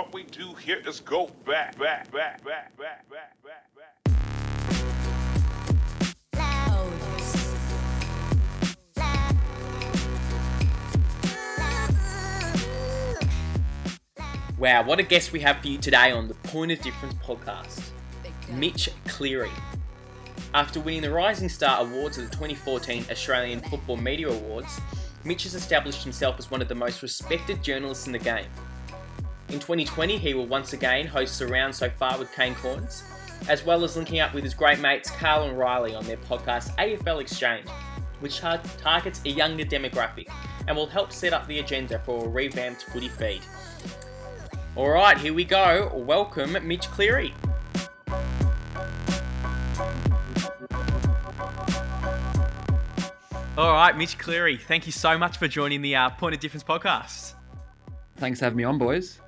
what we do here is go back, back, back, back, back, back, back, back. Wow, what a guest we have for you today on the Point of Difference podcast. Mitch Cleary. After winning the Rising Star Awards at the 2014 Australian Football Media Awards, Mitch has established himself as one of the most respected journalists in the game. In 2020, he will once again host Surround So Far with Kane Cornes, as well as linking up with his great mates Cal and Riley on their podcast AFL Exchange, which tar- targets a younger demographic and will help set up the agenda for a revamped footy feed. Alright, here we go. Welcome, Mitch Cleary. Alright, Mitch Cleary, thank you so much for joining the uh, Point of Difference podcast. Thanks for having me on, boys.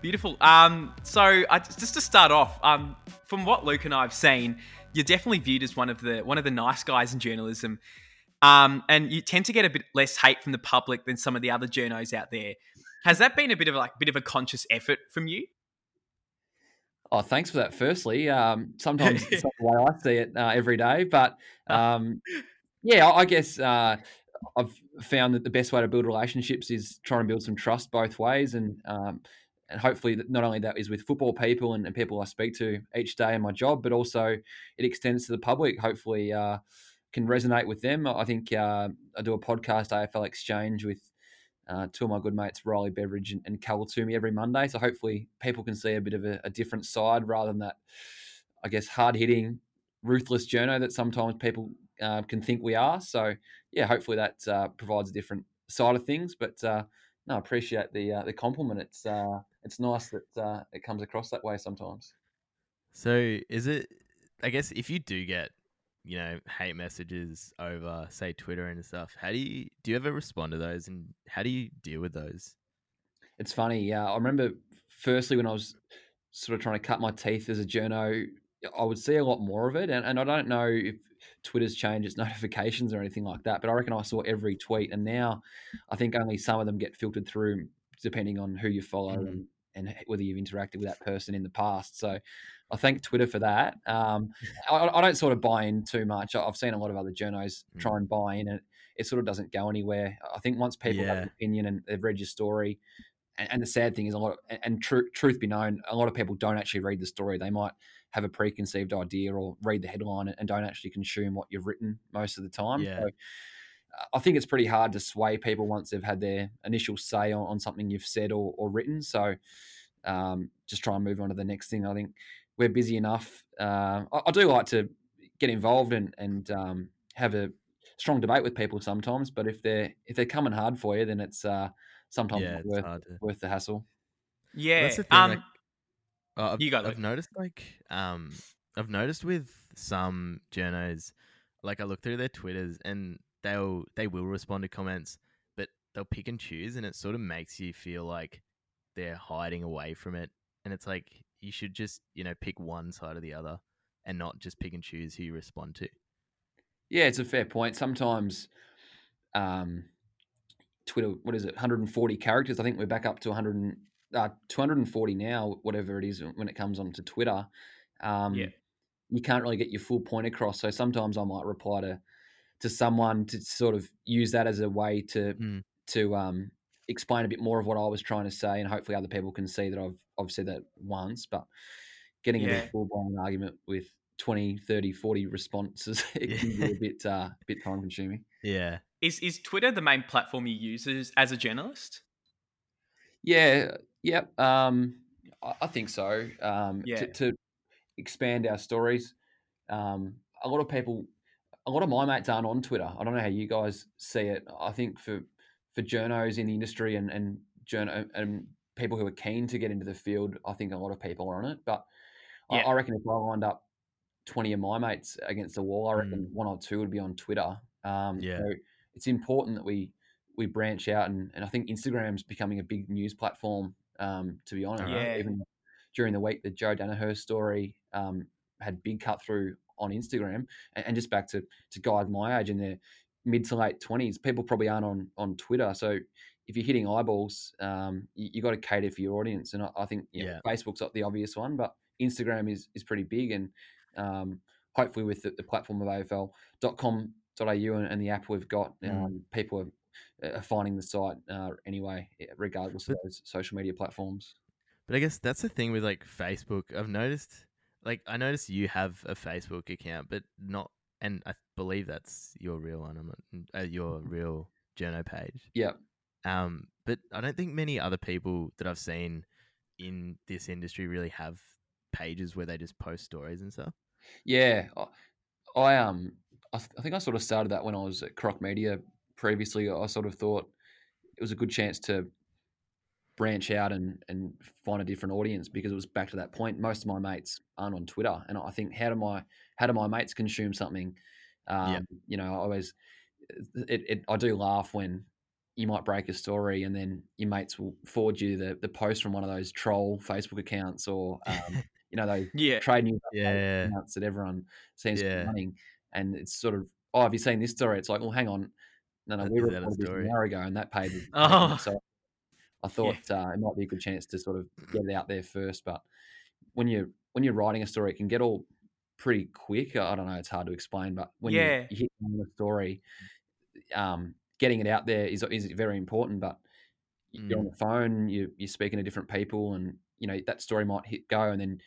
Beautiful. Um, so uh, just to start off, um, from what Luke and I have seen, you're definitely viewed as one of the one of the nice guys in journalism, um, and you tend to get a bit less hate from the public than some of the other journos out there. Has that been a bit of like bit of a conscious effort from you? Oh, thanks for that. Firstly, um, sometimes it's not the way I see it uh, every day, but um, yeah, I I guess uh, I've found that the best way to build relationships is trying to build some trust both ways, and um, and hopefully not only that is with football people and, and people I speak to each day in my job, but also it extends to the public. Hopefully, uh, can resonate with them. I think uh, I do a podcast, AFL Exchange, with uh, two of my good mates, Riley Beveridge and, and Cal Twomey, every Monday. So hopefully people can see a bit of a, a different side rather than that, I guess, hard hitting, ruthless journo that sometimes people uh, can think we are. So yeah, hopefully that uh, provides a different side of things. But uh, no, I appreciate the uh, the compliment. It's uh, it's nice that uh, it comes across that way sometimes. So is it? I guess if you do get, you know, hate messages over, say, Twitter and stuff, how do you do? You ever respond to those, and how do you deal with those? It's funny. Uh, I remember firstly when I was sort of trying to cut my teeth as a journo, I would see a lot more of it. And, and I don't know if Twitter's changed its notifications or anything like that, but I reckon I saw every tweet. And now I think only some of them get filtered through depending on who you follow Mm. and, and whether you've interacted with that person in the past. So I thank Twitter for that. Um, I, I don't sort of buy in too much. I've seen a lot of other journos Mm. try and buy in and it sort of doesn't go anywhere. I think once people have an opinion and they've read your story, and, and the sad thing is a lot of, and, and tru- truth be known a lot of people don't actually read the story they might have a preconceived idea or read the headline and don't actually consume what you've written most of the time Yeah. so i think it's pretty hard to sway people once they've had their initial say on, on something you've said or, or written so um, just try and move on to the next thing i think we're busy enough uh, I, I do like to get involved and, and um, have a strong debate with people sometimes but if they're if they're coming hard for you then it's uh, sometimes yeah, it's worth to. worth the hassle. Yeah. That's the thing. um, like, uh, I've, you go, I've Luke. noticed like um I've noticed with some journos, like I look through their Twitters and they'll they will respond to comments, but they'll pick and choose, and it sort of makes you feel like they're hiding away from it, and it's like you should just you know pick one side or the other, and not just pick and choose who you respond to. Yeah, it's a fair point. Sometimes, um, Twitter, what is it, 140 characters? I think we're back up to 100, and- uh, 240 now, whatever it is when it comes onto Twitter. Um, Yeah. You can't really get your full point across. So sometimes I might reply to to someone to sort of use that as a way to Mm. to um, explain a bit more of what I was trying to say, and hopefully other people can see that I've I've said that once. But getting a Yeah. bit full blown argument with 20, 30, 40 responses, it can be a bit uh, bit time consuming. Yeah, Is is Twitter the main platform you use as a journalist? Yeah, yep. Um, I, I think so. Um, Yeah. to, to expand our stories, um, a lot of people, a lot of my mates aren't on Twitter. I don't know how you guys see it. I think for for journos in the industry and and journo and people who are keen to get into the field, I think a lot of people are on it. But I, Yeah. I reckon if I lined up twenty of my mates against the wall, I Mm. reckon one or two would be on Twitter. Um, Yeah. So it's important that we we branch out, and, and I think Instagram's becoming a big news platform. Um, to be honest. Yeah. even during the week, the Joe Daniher story um, had big cut through on Instagram, and, and just back to to guys my age in their mid to late twenties, people probably aren't on on Twitter. So if you're hitting eyeballs, um, you, you got to cater for your audience. And I, I think you know, Yeah. Facebook's not the obvious one, but Instagram is is pretty big. And um, hopefully, with the, the platform of AFL.com.au and, and the app we've got, um, Mm. people are, are finding the site uh, anyway, regardless of those social media platforms. But I guess that's the thing with like Facebook. I've noticed, like, I noticed you have a Facebook account, but not, and I believe that's your real one. I'm not, uh, your real journo page. Yeah. Um, but I don't think many other people that I've seen in this industry really have pages where they just post stories and stuff. Yeah, I, I um, I, th- I think I sort of started that when I was at Croc Media previously. I sort of thought it was a good chance to branch out and and find a different audience because it was back to that point. Most of my mates aren't on Twitter, and I think how do my how do my mates consume something? Um, Yeah. You know, I always it, it I do laugh when you might break a story and then your mates will forward you the, the post from one of those troll Facebook accounts or um, you know those Yeah. trade news Yeah. accounts that everyone seems to Yeah. be running, and it's sort of oh, have you seen this story? It's like, well, hang on, no, no, we a reported this an hour ago, and that page. is Oh. so I thought uh, it might be a good chance to sort of get it out there first. But when you when you're writing a story, it can get all pretty quick. I don't know; it's hard to explain, but when Yeah. you, you hit the story, um, getting it out there is is very important. But you're on Mm. the phone, you you're speaking to different people, and you know that story might hit go, and then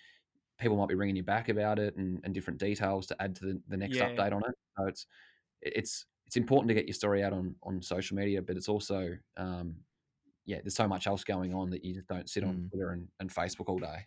people might be ringing you back about it and, and different details to add to the, the next Yeah. update on it. So it's it's it's important to get your story out on on social media, but it's also um, yeah, there's so much else going on that you just don't sit on Mm. Twitter and, and Facebook all day.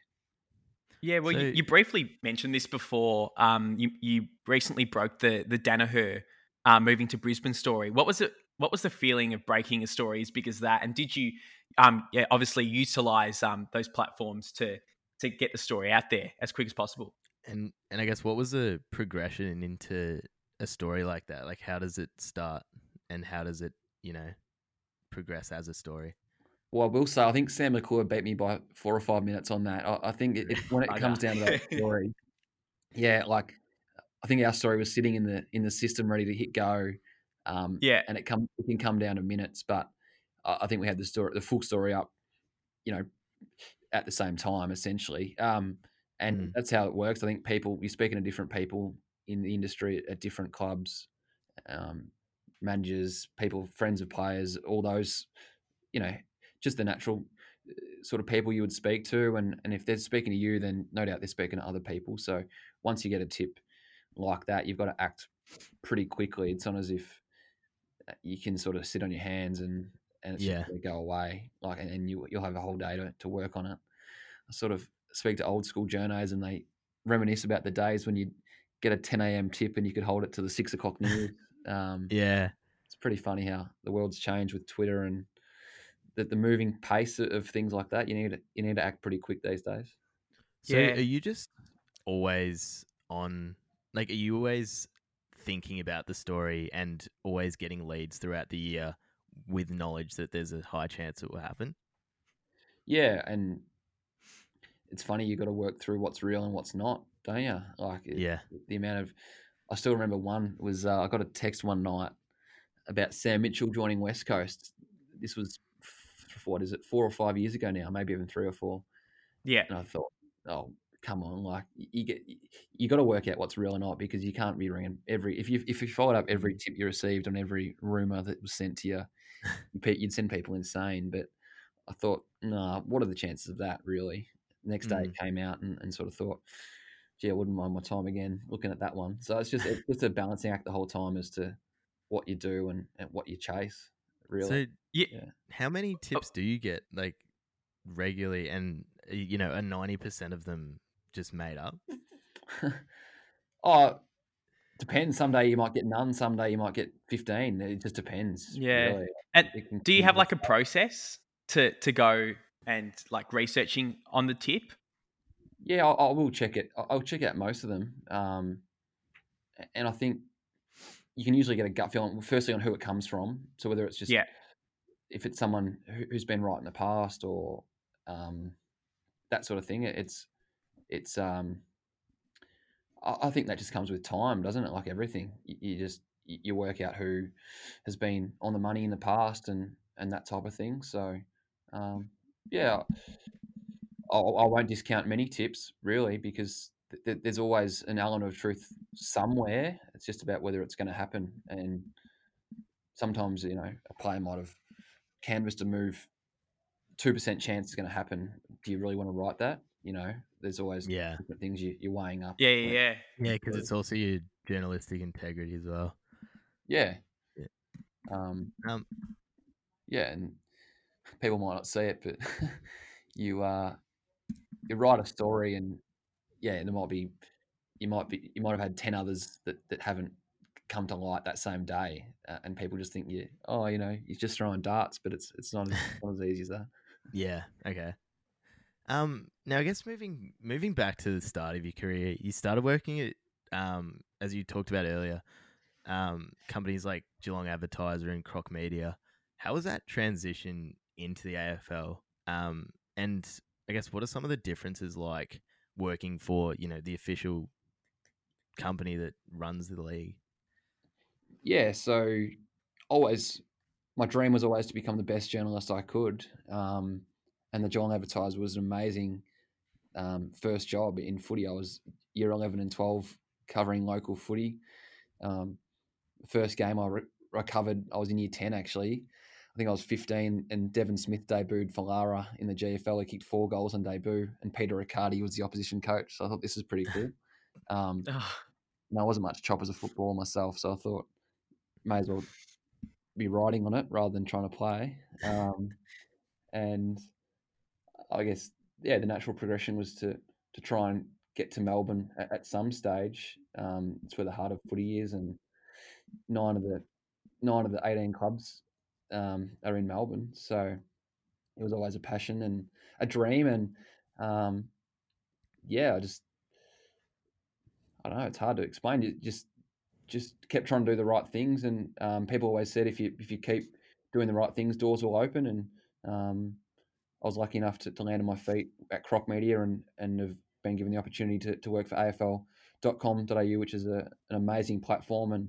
Yeah, well, you, you briefly mentioned this before. Um, you you recently broke the the Daniher uh, moving to Brisbane story. What was it? What was the feeling of breaking a story as big as that? And did you, um, yeah, obviously utilize um those platforms to to get the story out there as quick as possible? And and I guess what was the progression into a story like that? Like how does it start and how does it, you know, progress as a story? Well, I will say, I think Sam McClure beat me by four or five minutes on that. I, I think it, it, when it comes down to that story, yeah, like I think our story was sitting in the in the system ready to hit go, um, Yeah, and it come it can come down to minutes. But I, I think we had the story, the full story up, you know, at the same time essentially. Um, and Mm. that's how it works. I think people you're speaking to different people in the industry at, different clubs, um, managers, people, friends of players, all those, you know, just the natural uh, sort of people you would speak to. And and if they're speaking to you, then no doubt they're speaking to other people. So once you get a tip like that, you've got to act pretty quickly. It's not as if uh, you can sort of sit on your hands and and it's Yeah. just going to go away. Like and, and you you'll have a whole day to, to work on it. I sort of speak to old school journos and they reminisce about the days when you get a 10 a.m. tip and you could hold it to the six o'clock news. Um, Yeah. it's pretty funny how the world's changed with Twitter and the, the moving pace of- of things like that. You need to, you need to act pretty quick these days. So Yeah. are you just always on like are you always thinking about the story and always getting leads throughout the year with knowledge that there's a high chance it will happen? Yeah, and it's funny you got to work through what's real and what's not, don't you? Like Yeah. the amount of I still remember one was uh, I got a text one night about Sam Mitchell joining West Coast. This was f- what is it, four or five years ago now, maybe even three or four. yeah, And I thought, oh, come on, like you get you got to work out what's real or not because you can't be ringing every if you if you followed up every tip you received on every rumor that was sent to you, you'd send people insane. But I thought, nah, what are the chances of that really? Next day it came out and, and sort of thought, gee, I wouldn't mind my time again looking at that one. So it's just it's just a balancing act the whole time as to what you do and, and what you chase. Really, So Yeah. Yeah. how many tips do you get like regularly and uh, you know, are 90% of them just made up? oh, depends. Someday you might get none. Someday you might get fifteen. It just depends. Yeah. really. And can do you have like a process to to go and like researching on the tip? Yeah, I, I will check it. I'll check out most of them, um, and I think you can usually get a gut feeling. Firstly, on who it comes from. So whether it's just Yeah. if it's someone who- who's been right in the past or um, that sort of thing. It's it's um, I, I think that just comes with time, doesn't it? Like everything, you, you just you you work out who has been on the money in the past and and that type of thing. So um, yeah, I, I won't discount many tips really because th- th- there's always an element of truth somewhere. It's just about whether it's going to happen, and sometimes you know a player might have canvassed a move, two percent chance is going to happen. Do you really want to write that? You know, there's always Yeah, different things you, you're weighing up. Yeah, yeah, yeah. yeah, because it's also your journalistic integrity as well. yeah, Yeah. Um, Um, yeah, and people might not see it, but you uh, you write a story, and yeah, and there might be you might be you might have had ten others that that haven't come to light that same day, uh, and people just think you oh you know you're just throwing darts, but it's it's not as, not as easy as that. Yeah. Okay. Um. Now, I guess moving moving back to the start of your career, you started working at um as you talked about earlier, um companies like Geelong Advertiser and Croc Media. How was that transition into the AFL? Um, and I guess what are some of the differences like working for you know the official company that runs the league? yeah, so always my dream was always to become the best journalist I could. Um, and the Geelong Advertiser was an amazing um, first job in footy. I was year 11 and 12 covering local footy. Um, first game I, re- I covered, I was in year 10 actually. I think I was 15 and Devon Smith debuted for Lara in the GFL. He kicked four goals on debut and Peter Riccardi was the opposition coach. So I thought this is pretty cool. Um, and I wasn't much chop as a footballer myself, so I thought may as well be riding on it rather than trying to play. Um, and I guess yeah, the natural progression was to to try and get to Melbourne at, at some stage. Um, it's where the heart of footy is, and nine of the nine of the eighteen clubs um, are in Melbourne. So it was always a passion and a dream, and um, yeah, I just I don't know. It's hard to explain. You just just kept trying to do the right things, and um, people always said if you if you keep doing the right things, doors will open. And um, I was lucky enough to, to land on my feet at Croc Media, and and have been given the opportunity to, to work for AFL.com.au, which is a, an amazing platform, and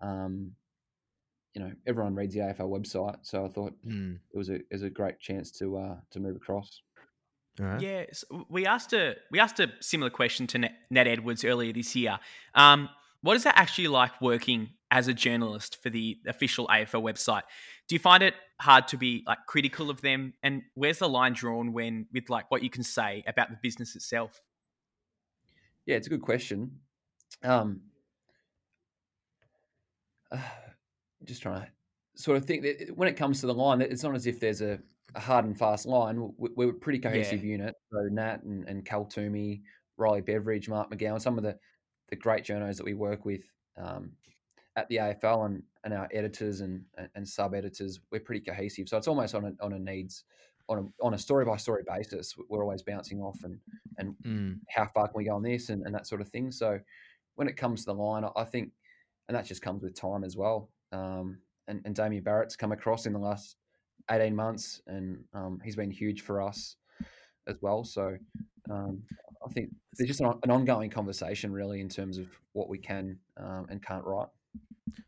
um, you know everyone reads the AFL website, so I thought Mm. it was a it was a great chance to uh, to move across. All right. yeah. so we asked a we asked a similar question to Nat, Nat Edwards earlier this year. Um, what is it actually like working as a journalist for the official AFL website? Do you find it hard to be like critical of them? And where's the line drawn when with like what you can say about the business itself? Yeah, it's a good question. Um, just trying to sort of think that when it comes to the line, it's not as if there's a, a hard and fast line. We- We're a pretty cohesive unit. So Nat and, and Cal Twomey, Riley Beveridge, Marc McGowan, some of the, the great journos that we work with um, at the AFL and, and our editors and, and, sub editors, we're pretty cohesive. So it's almost on a, on a needs on a, on a story by story basis. We're always bouncing off and, and Mm. how far can we go on this and, and that sort of thing. So when it comes to the line, I think, and that just comes with time as well. Um, and, and Damien Barrett's come across in the last 18 months and um, he's been huge for us as well. So um, I think there's just an, an ongoing conversation really in terms of what we can um, and can't write.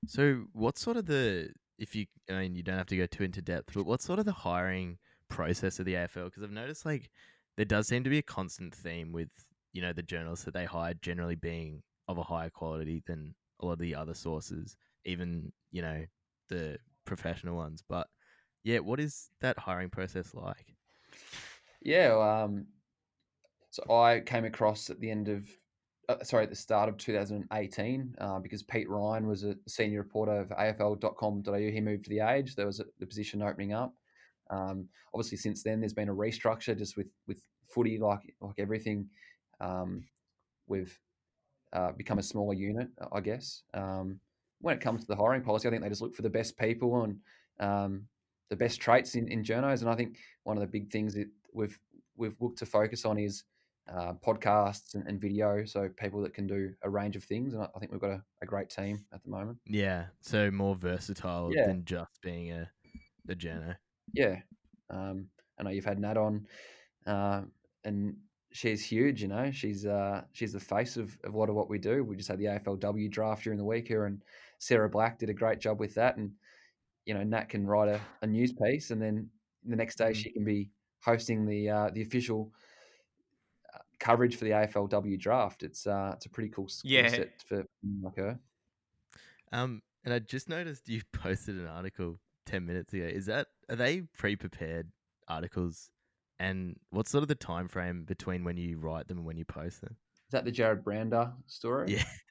So, what sort of the if you? I mean, you don't have to go too into depth, but what sort of the hiring process of the AFL? Because I've noticed like there does seem to be a constant theme with you know the journalists that they hire generally being of a higher quality than a lot of the other sources, even you know the professional ones. But yeah, what is that hiring process like? Yeah. Um, so I came across at the end of, uh, sorry, at the start of 2018 uh, because Pete Ryan was a senior reporter of AFL.com.au. He moved to the Age. There was a, the position opening up. Um, obviously, since then, there's been a restructure just with with footy, like like everything. Um, we've uh, become a smaller unit, I guess. Um, when it comes to the hiring policy, I think they just look for the best people and um, the best traits in, in journos. And I think one of the big things that we've we've looked to focus on is uh, podcasts and, and video, so people that can do a range of things. And I, I think we've got a, a great team at the moment. Yeah, so more versatile Yeah. than just being a a journo. Yeah, um, I know you've had Nat on, uh, and she's huge. You know, she's uh, she's the face of, of a lot of what we do. We just had the AFLW draft during the week here, and Sarah Black did a great job with that. And you know Nat can write a, a news piece, and then the next day Mm. she can be hosting the uh, the official uh, coverage for the AFLW draft. It's uh, it's a pretty cool skill Yeah. set for like her. Um, and I just noticed you posted an article ten minutes ago. Is that are they pre-prepared articles? And what's sort of the time frame between when you write them and when you post them? Is that the Jarrod Brander story? Yeah,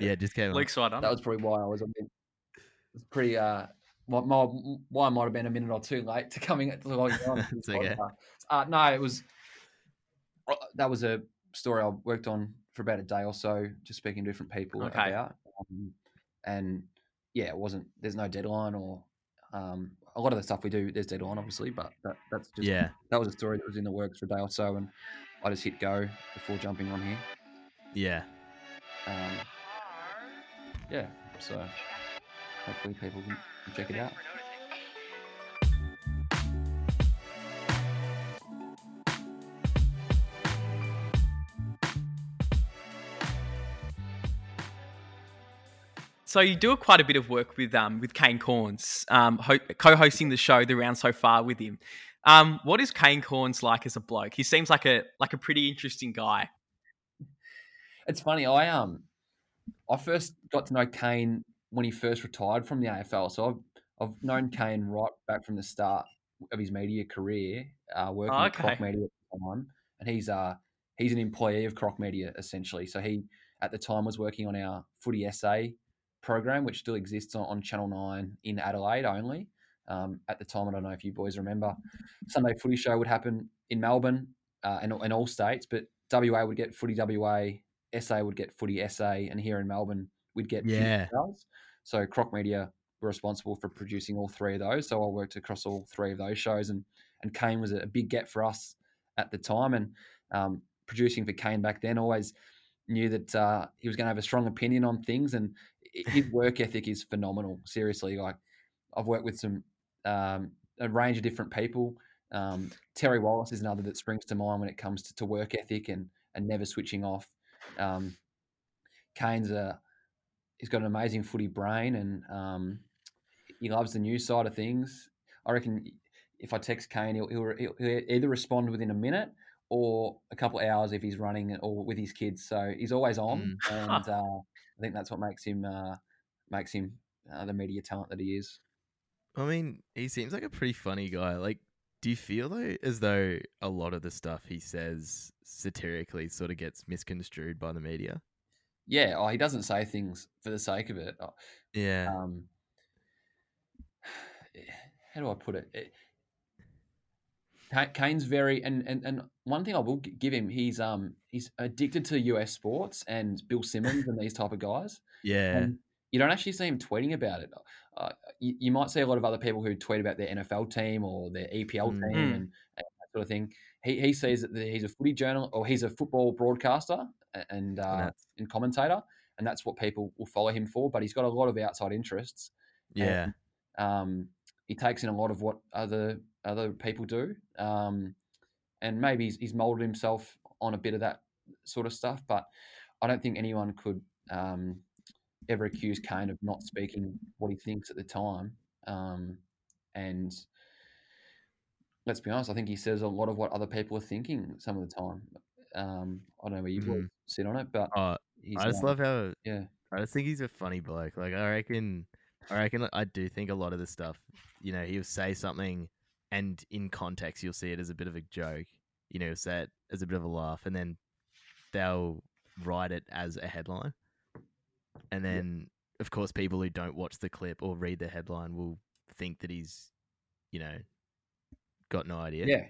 yeah, just came. Luke's right on. that was probably why I was a bit it's pretty uh my, my, why I might have been a minute or two late to coming to logging on. to It's this okay. Uh, no, it was uh, that was a story I worked on for about a day or so, just speaking to different people Okay. about. Um, and yeah, it wasn't. There's no deadline or um, a lot of the stuff we do. There's deadline, obviously, but that, that's just Yeah, that was a story that was in the works for a day or so, and I just hit go before jumping on here. yeah. Um, yeah, so hopefully people can can check it out. So you do quite a bit of work with um with Kane Cornes, um, ho- co-hosting the show The Round So Far with him. Um, what is Kane Cornes like as a bloke? He seems like a like a pretty interesting guy. It's funny. I um, I first got to know Kane when he first retired from the AFL. So I've I've known Kane right back from the start of his media career, uh, working Oh, at Croc. Media at the time, and he's uh he's an employee of Croc Media essentially. So he at the time was working on our Footy SA program, which still exists on, on Channel Nine in Adelaide only. Um, at the time, I don't know if you boys remember, Sunday Footy Show would happen in Melbourne uh, and, and all states, but WA would get Footy WA, SA would get Footy SA, and here in Melbourne we'd get Yeah. So Croc Media were responsible for producing all three of those. So I worked across all three of those shows, and and Kane was a big get for us at the time, and um, producing for Kane back then always knew that uh, he was going to have a strong opinion on things, and his work ethic is phenomenal. Seriously, like I've worked with some um, a range of different people. Um, Terry Wallace is another that springs to mind when it comes to, to work ethic and and never switching off. Um, Kane's a he's got an amazing footy brain and um, he loves the news side of things. I reckon if I text Kane, he'll, he'll, he'll either respond within a minute or a couple hours if he's running or with his kids. So he's always on, and uh, I think that's what makes him uh, makes him uh, the media talent that he is. I mean, he seems like a pretty funny guy. Like, do you feel though as though a lot of the stuff he says satirically sort of gets misconstrued by the media? Yeah, oh, he doesn't say things for the sake of it. Oh, Yeah, Um, how do I put it? it Kane's very and, and and one thing I will give him, he's um he's addicted to US sports and Bill Simmons and these type of guys. yeah, And you don't actually see him tweeting about it. Uh, you, you might see a lot of other people who tweet about their NFL team or their EPL Mm. team and, and that sort of thing. He, he sees that he's a footy journal or he's a football broadcaster and uh, and commentator, and that's what people will follow him for. But he's got a lot of outside interests. yeah, Um, he takes in a lot of what other other people do, um, and maybe he's, he's molded himself on a bit of that sort of stuff. But I don't think anyone could um, ever accuse Kane of not speaking what he thinks at the time. Um, and let's be honest, I think he says a lot of what other people are thinking some of the time. Um, I don't know where you Mhm. sit on it, but he's I just um, love how yeah. I just think he's a funny bloke. Like I reckon, I reckon I do think a lot of the stuff. You know, he'll say something, and in context, you'll see it as a bit of a joke. You know, say it as a bit of a laugh, and then they'll write it as a headline. And then, of course, people who don't watch the clip or read the headline will think that he's, you know, got no idea. Yeah,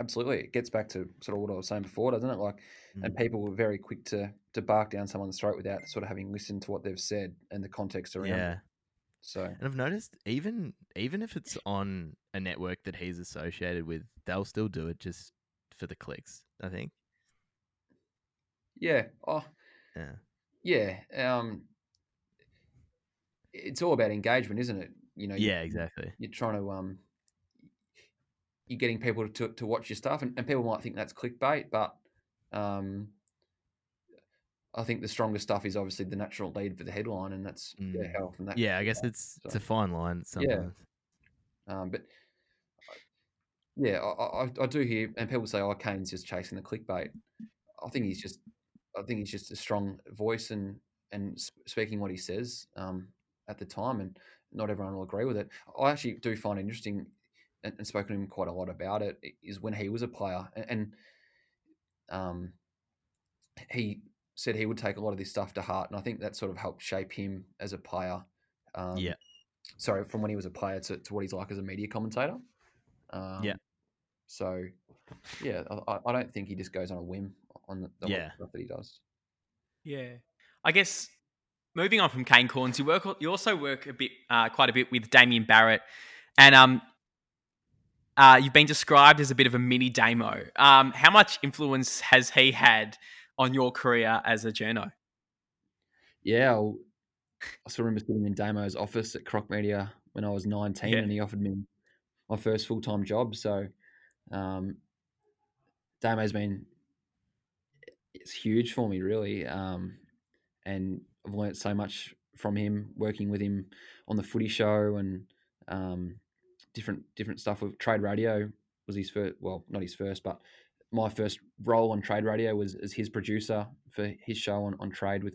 absolutely. It gets back to sort of what I was saying before, doesn't it? Like, and Mm. people were very quick to to bark down someone's throat without sort of having listened to what they've said and the context around yeah. it. So And I've noticed even even if it's on a network that he's associated with, they'll still do it just for the clicks. I think. yeah, oh Yeah. Yeah. Um, it's all about engagement, isn't it? You know. Yeah, exactly. You're trying to um, you're getting people to to watch your stuff, and, and people might think that's clickbait, but um, I think the strongest stuff is obviously the natural lead for the headline, and that's Mm. health and that. Yeah, I guess it's it's So- a fine line sometimes. Um, but yeah, I, I, I do hear, and people say, "Oh, Kane's just chasing the clickbait." I think he's just, I think he's just a strong voice and and speaking what he says um, at the time, and not everyone will agree with it. I actually do find it interesting, and, and spoken to him quite a lot about it, is when he was a player, and, and um, he said he would take a lot of this stuff to heart, and I think that sort of helped shape him as a player. Um, Yeah. Sorry, from when he was a player to, to what he's like as a media commentator. Um, So, yeah, I- I don't think he just goes on a whim on the, the yeah. Yeah. stuff that he does. Yeah, I guess moving on from Kane Cornes, you work. You also work a bit, uh, quite a bit with Damien Barrett, and um, uh, you've been described as a bit of a mini Damo. Um, how much influence has he had on your career as a journo? Yeah, I'll- I still remember sitting in Damo's office at Croc Media when I was 19, Yeah. and he offered me my first full time job. So, um, Damo's been it's huge for me, really, um, and I've learnt so much from him working with him on the Footy Show and um, different different stuff with Trade Radio was his first. Well, not his first, but my first role on Trade Radio was as his producer for his show on, on Trade with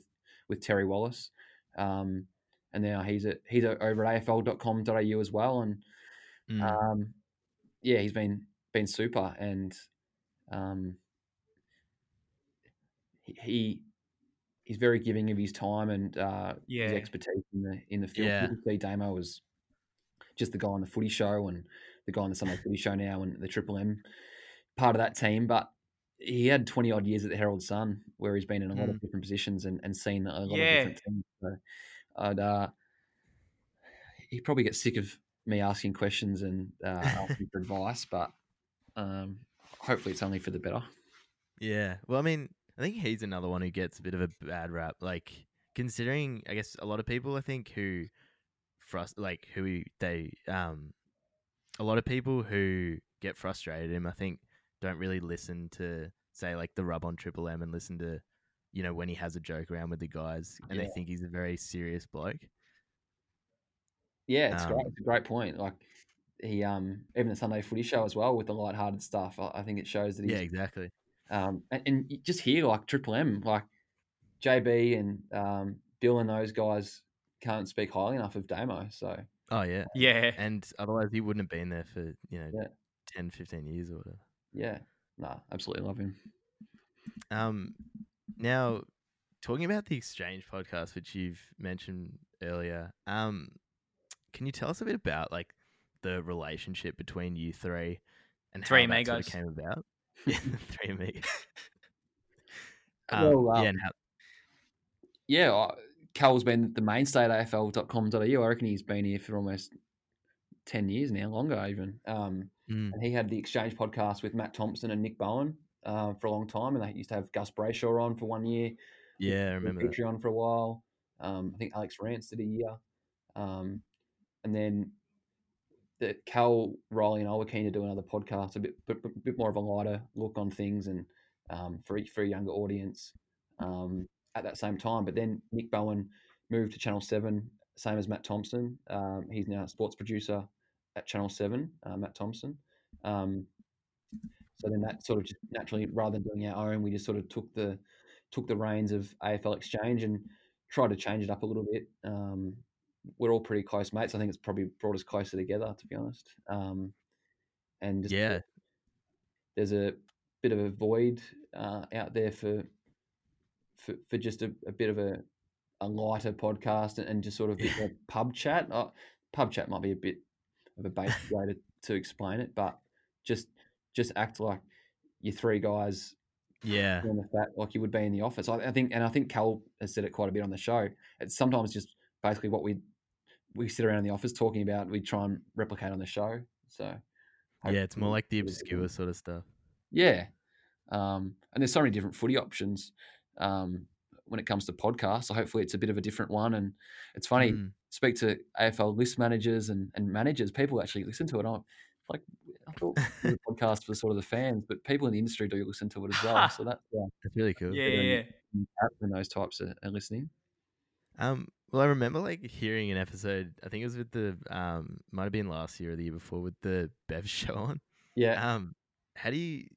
with Terry Wallace. Um, and now he's at he's at, over at afl.com.au as well. And Mm. um, yeah, he's been been super, and um, he- he he's very giving of his time and uh, his expertise in the in the field. Yeah. Typically, Damo was just the guy on the Footy Show and the guy on the Sunday Footy Show now, and the Triple M part of that team. But he had twenty odd years at the Herald Sun, where he's been in a lot of different positions and, and seen a lot Yeah. of different teams. So I'd uh, he probably gets sick of me asking questions and uh, asking for advice, but um, hopefully it's only for the better. Yeah. Well, I mean, I think he's another one who gets a bit of a bad rap. Like considering, I guess a lot of people, I think, who frust like who they um, a lot of people who get frustrated at him, I think, don't really listen to say like the rub on Triple M and listen to, you know, when he has a joke around with the guys, and they think he's a very serious bloke. Yeah, it's great. Um, It's a great point. Like he, um, even the Sunday Footy Show as well with the light-hearted stuff. I, I think it shows that he's Yeah, exactly. Um, and, and just hear like Triple M, like JB and um, Bill and those guys can't speak highly enough of Damo. So Oh yeah. Yeah, And otherwise, he wouldn't have been there for you know Yeah. 10, 15 years or whatever. yeah, nah, absolutely love him. Um, now talking about the Exchange podcast, which you've mentioned earlier, um, can you tell us a bit about like the relationship between you three and Three how that sort of came about? Yeah, three. Um, Well, um, yeah, and Yeah, I, Cal's been the mainstay at AFL.com.au. I reckon he's been here for almost ten years now, longer even. Um, Mm. and he had the Exchange podcast with Matt Thompson and Nick Bowen uh, for a long time, and they used to have Gus Brayshaw on for one year. yeah, I remember that. Patreon for a while. Um, I think Alex Rance did a year, um, and then the Cal Riley and I were keen to do another podcast, a bit, bit, bit more of a lighter look on things, and um, for for a younger audience um, at that same time. But then Nick Bowen moved to Channel Seven, same as Matt Thompson. Um, he's now a sports producer at Channel Seven, uh, Matt Thompson. Um, so then that sort of just naturally, rather than doing our own, we just sort of took the took the reins of AFL Exchange and tried to change it up a little bit. Um, we're all pretty close mates. I think it's probably brought us closer together, to be honest. Um, and just Yeah, there's a bit of a void uh, out there for for, for just a, a bit of a, a lighter podcast and, and just sort of a pub chat. Uh, pub chat might be a bit of a basic way to, to explain it, but just just act like you're three guys yeah, fat like you would be in the office. I, I think, and I think Cal has said it quite a bit on the show. It's sometimes just basically what we we sit around in the office talking about. We try and replicate on the show. So yeah. It's more like the obscure sort of stuff. yeah. Um, and there's so many different footy options um, when it comes to podcasts. So hopefully it's a bit of a different one. And it's funny, Mm. speak to AFL list managers and, and managers, people actually listen to it. I'm like, I thought the podcast for sort of the fans, but people in the industry do listen to it as well. So that's uh, That's really cool. Yeah, yeah, yeah. when those types are, are listening. Um, well, I remember like hearing an episode. I think it was with the um, might have been last year or the year before with the Bev show on. Yeah, Um, how do you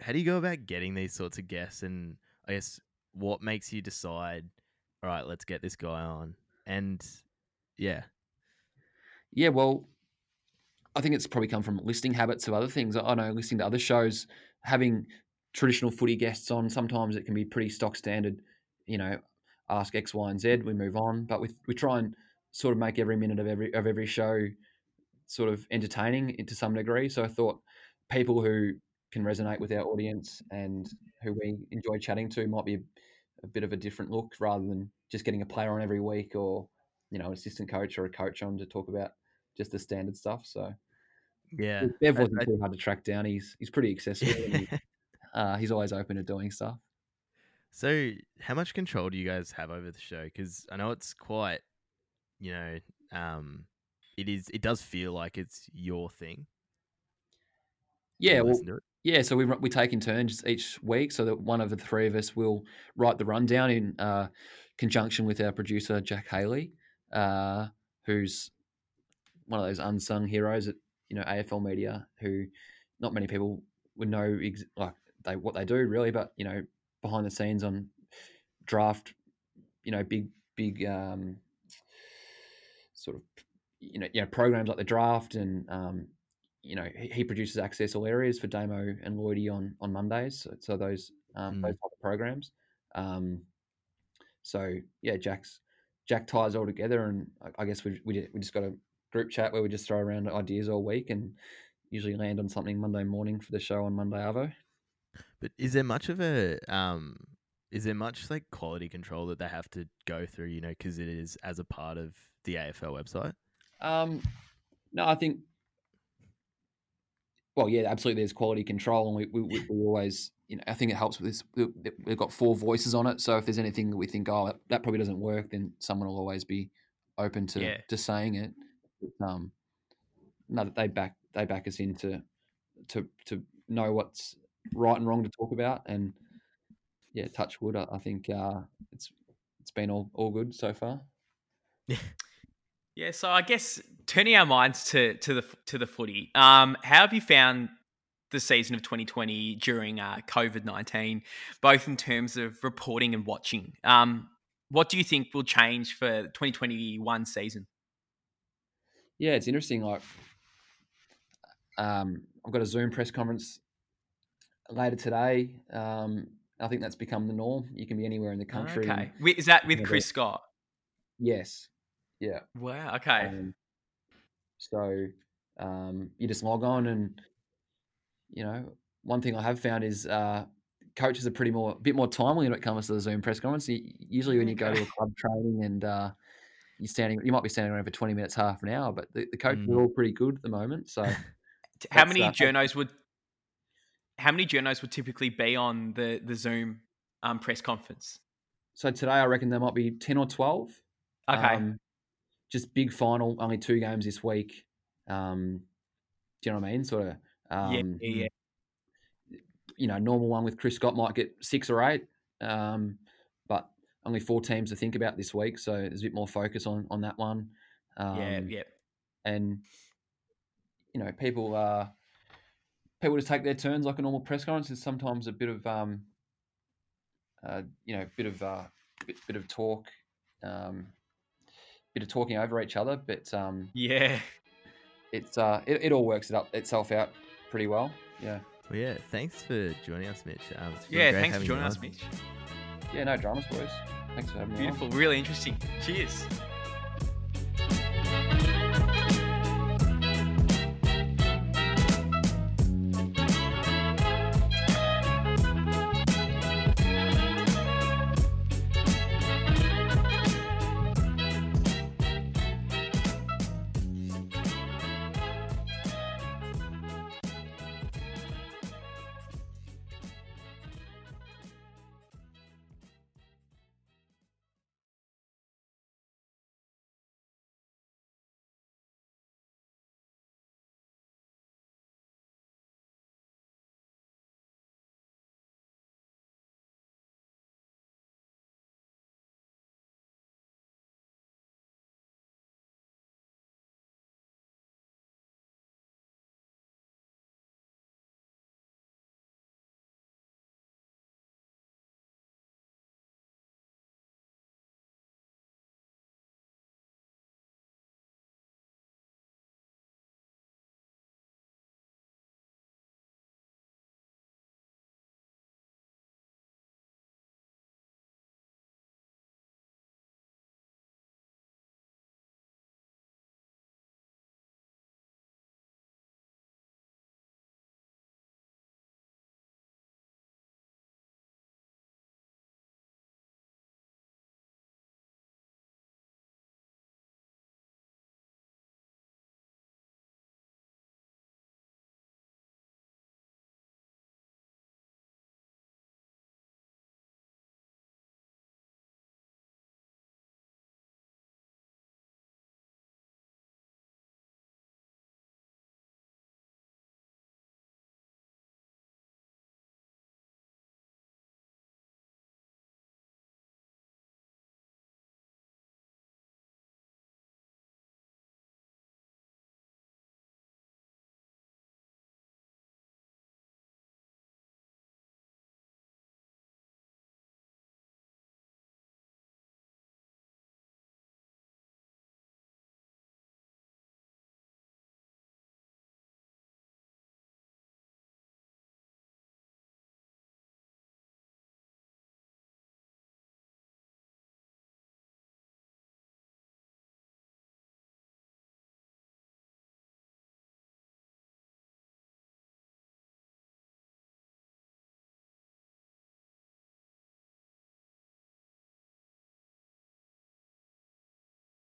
how do you go about getting these sorts of guests? And I guess what makes you decide? All right, let's get this guy on. And yeah, yeah. Well, I think it's probably come from listening habits of other things. I know listening to other shows, having traditional footy guests on. Sometimes it can be pretty stock standard. You know, ask X, Y, and Z. We move on, but we we try and sort of make every minute of every of every show sort of entertaining to some degree. So I thought people who can resonate with our audience and who we enjoy chatting to might be a, a bit of a different look rather than just getting a player on every week or you know an assistant coach or a coach on to talk about just the standard stuff. So yeah. Bev wasn't I- too hard to track down. He's he's pretty accessible. and he, uh, he's always open to doing stuff. So, how much control do you guys have over the show? Because I know it's quite, you know, um, it is. It does feel like it's your thing. Yeah, well, listen to it. Yeah, so we we take in turns each week, so that one of the three of us will write the rundown in uh, conjunction with our producer Jack Haley, uh, who's one of those unsung heroes at you know AFL media, who not many people would know ex- like they what they do really, but you know behind the scenes on draft, you know big big um, sort of you know you know programs like the draft and um, you know he, he produces access all areas for Damo and Lloydie on on Mondays. So, so those um, Mm. those type of programs. Um, so yeah, Jack's Jack ties all together, and I, I guess we we we just got a group chat where we just throw around ideas all week and usually land on something Monday morning for the show on Monday Arvo. But is there much of a um? Is there much like quality control that they have to go through? You know, because it is as a part of the AFL website. Um, no, I think. Well, yeah, absolutely. There's quality control, and we, we, we we always, you know, I think it helps with this. we- We've got four voices on it, so if there's anything that we think, oh, that, probably doesn't work, then someone will always be open to Yeah. to saying it. Um, no, that they back they back us in to to to know what's right and wrong to talk about, and yeah, touch wood. I, I think uh, it's it's been all all good so far. Yeah, Yeah, so I guess turning our minds to to the to the footy. Um, how have you found the season of 2020 during uh, COVID 19, both in terms of reporting and watching? Um, what do you think will change for 2021 season? Yeah, it's interesting. Like, um, I've got a Zoom press conference later today. Um, I think that's become the norm. You can be anywhere in the country. Okay, is that with Chris Scott? yes. Yeah. Wow. Okay. Um, so um, you just log on, and you know, one thing I have found is uh, coaches are pretty more a bit more timely when it comes to the Zoom press conference. Usually, when you go to a club training and uh, you're standing, you might be standing around for twenty minutes, half an hour, but the, the coaches Mm. are all pretty good at the moment. So. How many uh, journos would how many journos would typically be on the the Zoom um, press conference? So today, I reckon there might be ten or twelve. Okay. Um, just big final, only two games this week. Um, do you know what I mean? Sort of. Um, yeah, yeah, yeah. You know, normal one with Chris Scott might get six or eight, um, but only four teams to think about this week, so there's a bit more focus on on that one. Um, yeah, yeah. And you know, people uh, people just take their turns like a normal press conference. There's sometimes a bit of um, uh, you know, bit of uh, bit, bit of talk, um, bit of talking over each other, but um, Yeah. it's uh, it, it all works it up itself out pretty well. Yeah, Well, yeah. Thanks for joining us, Mitch. Um, it's Yeah, thanks for joining us. Mitch. yeah, no dramas, boys. Thanks for having me. Beautiful, really interesting. Cheers.